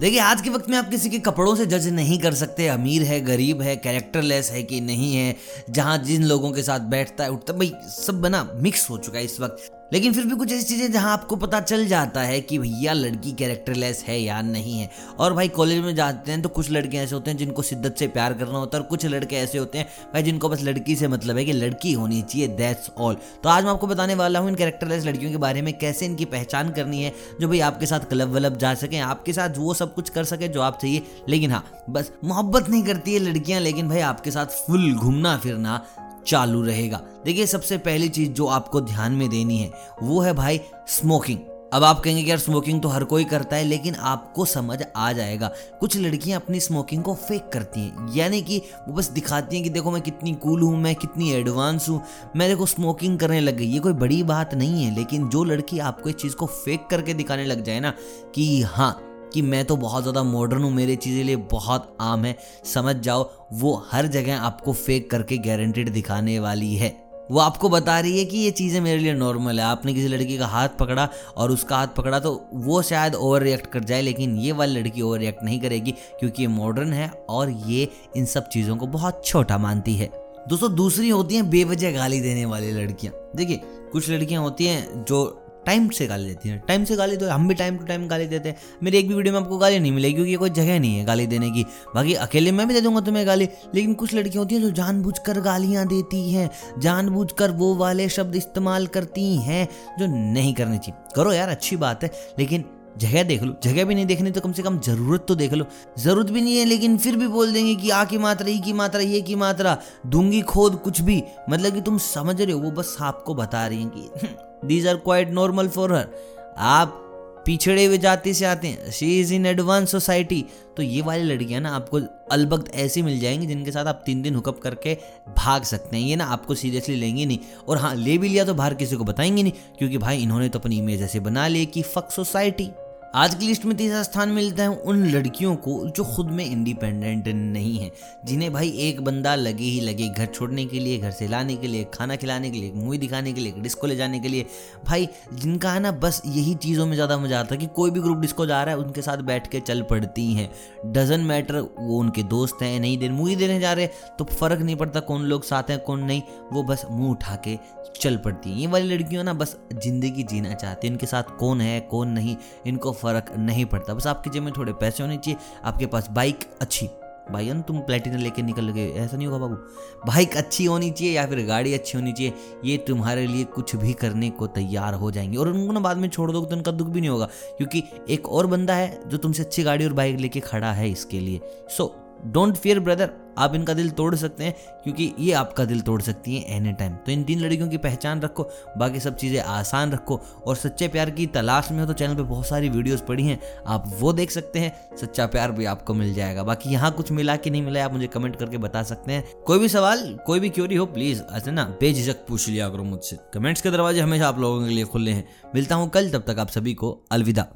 देखिए, आज के वक्त में आप किसी के कपड़ों से जज नहीं कर सकते। अमीर है, गरीब है, कैरेक्टरलेस है कि नहीं है। जहाँ जिन लोगों के साथ बैठता है, उठता भाई, सब बना मिक्स हो चुका है इस वक्त। लेकिन फिर भी कुछ ऐसी चीज़ें जहाँ आपको पता चल जाता है कि भैया, लड़की कैरेक्टरलेस है या नहीं है। और भाई कॉलेज में जाते हैं तो कुछ लड़के ऐसे होते हैं जिनको शिद्दत से प्यार करना होता है और कुछ लड़के ऐसे होते हैं, भाई, जिनको बस लड़की से मतलब है कि लड़की होनी चाहिए दैट्स ऑल तो आज मैं आपको बताने वाला हूँ इन कैरेक्टरलेस लड़कियों के बारे में, कैसे इनकी पहचान करनी है, जो भाई आपके साथ क्लब वलब जा सकें, आपके साथ वो सब कुछ कर सके जो आप चाहिए। लेकिन हाँ बस मोहब्बत नहीं करती है लड़कियाँ, लेकिन भाई, आपके साथ फुल घूमना फिरना चालू रहेगा। देखिए, सबसे पहली चीज़ जो आपको ध्यान में देनी है, वो है भाई स्मोकिंग अब आप कहेंगे कि यार स्मोकिंग तो हर कोई करता है, लेकिन आपको समझ आ जाएगा। कुछ लड़कियाँ अपनी स्मोकिंग को फेक करती हैं। यानी कि वो बस दिखाती हैं कि देखो मैं कितनी कूल हूँ, मैं कितनी एडवांस हूँ मैं देखो स्मोकिंग करने लग गई। ये कोई बड़ी बात नहीं है, लेकिन जो लड़की आपको इस चीज़ को फेक करके दिखाने लग जाए ना कि हाँ कि मैं तो बहुत ज़्यादा मॉडर्न हूँ, मेरे चीज़ें लिए बहुत आम है। समझ जाओ, वो हर जगह आपको फेक करके गारंटेड दिखाने वाली है। वो आपको बता रही है कि ये चीज़ें मेरे लिए नॉर्मल है। आपने किसी लड़की का हाथ पकड़ा और उसका हाथ पकड़ा तो वो शायद ओवर रिएक्ट कर जाए, लेकिन ये वाली लड़की ओवर रिएक्ट नहीं करेगी, क्योंकि ये मॉडर्न है और ये इन सब चीज़ों को बहुत छोटा मानती है। दोस्तों, दूसरी होती हैं बेवजह गाली देने वाली लड़कियाँ। देखिए, कुछ लड़कियाँ होती हैं जो टाइम से गाली देती हैं। टाइम से गाली तो हम भी टाइम टू टाइम गाली देते हैं। मेरी एक भी वीडियो में आपको गाली नहीं मिलेगी क्योंकि कोई जगह नहीं है गाली देने की। बाकी अकेले मैं भी दे दूँगा तुम्हें गाली, लेकिन कुछ लड़कियाँ होती हैं जो जानबूझकर गालियाँ देती हैं। जानबूझकर वो वाले शब्द इस्तेमाल करती हैं जो नहीं करनी चाहिए। करो यार, अच्छी बात है, लेकिन जगह देख लो। जगह भी नहीं देखनी तो कम से कम ज़रूरत तो देख लो। ज़रूरत भी नहीं है, लेकिन फिर भी बोल देंगे कि आ की मात्रा, ई की मात्रा, ये की मात्रा। दूँगी खोद कुछ भी। मतलब कि तुम समझ रहे हो, वो बस आपको बता रही हैं कि these are quite normal for her आप पिछड़े हुए जाति से आते हैं। She is in advance society तो ये वाली लड़कियाँ ना आपको अलबक्त ऐसी मिल जाएँगी जिनके साथ आप तीन दिन हुकअप करके भाग सकते हैं। ये ना आपको सीरियसली लेंगे नहीं। और हाँ ले भी लिया तो बाहर किसी को बताएँगे नहीं, क्योंकि भाई इन्होंने तो अपनी इमेज ऐसे बना ली कि फक सोसाइटी आज की लिस्ट में तीसरा स्थान मिलता है उन लड़कियों को जो खुद में इंडिपेंडेंट नहीं है, जिन्हें भाई एक बंदा लगे ही लगे, घर छोड़ने के लिए, घर से लाने के लिए, खाना खिलाने के लिए मूवी दिखाने के लिए डिस्को ले जाने के लिए। भाई, जिनका है ना, बस यही चीज़ों में ज़्यादा मज़ा आता है कि कोई भी ग्रुप डिस्को जा रहा है, उनके साथ बैठ के चल पड़ती हैं। डजन मैटर वो उनके दोस्त हैं, नहीं देर मूवी देने जा रहे तो फ़र्क नहीं पड़ता कौन लोग साथ हैं, कौन नहीं, वो बस मुँह उठा के चल पड़ती हैं। ये वाली लड़कियों ना, बस ज़िंदगी जीना चाहती हैं, इनके साथ कौन है, कौन नहीं, इनको फ़र्क नहीं पड़ता। बस आपके जेब में थोड़े पैसे होने चाहिए। आपके पास बाइक अच्छी। भाई तुम प्लेटिना लेके निकल गए। ऐसा नहीं होगा बाबू। बाइक अच्छी होनी चाहिए या फिर गाड़ी अच्छी होनी चाहिए, ये तुम्हारे लिए कुछ भी करने को तैयार हो जाएँगे। और उनको ना बाद में छोड़ दो तो उनका दुख भी नहीं होगा। क्योंकि एक और बंदा है जो तुमसे अच्छी गाड़ी और बाइक लेके खड़ा है इसके लिए। सो डोंट फियर ब्रदर आप इनका दिल तोड़ सकते हैं, क्योंकि ये आपका दिल तोड़ सकती हैं एनी टाइम तो इन तीन लड़कियों की पहचान रखो, बाकी सब चीज़ें आसान रखो, और सच्चे प्यार की तलाश में हो तो चैनल पे बहुत सारी वीडियोस पड़ी हैं, आप वो देख सकते हैं, सच्चा प्यार भी आपको मिल जाएगा। बाकी यहाँ कुछ मिला कि नहीं मिला, आप मुझे कमेंट करके बता सकते हैं। कोई भी सवाल, कोई भी क्योरी हो प्लीज़ ऐसे ना, बेझिझक पूछ लिया करो मुझसे। कमेंट्स के दरवाजे हमेशा आप लोगों के लिए खुले हैं। मिलता हूँ कल, तब तक आप सभी को अलविदा।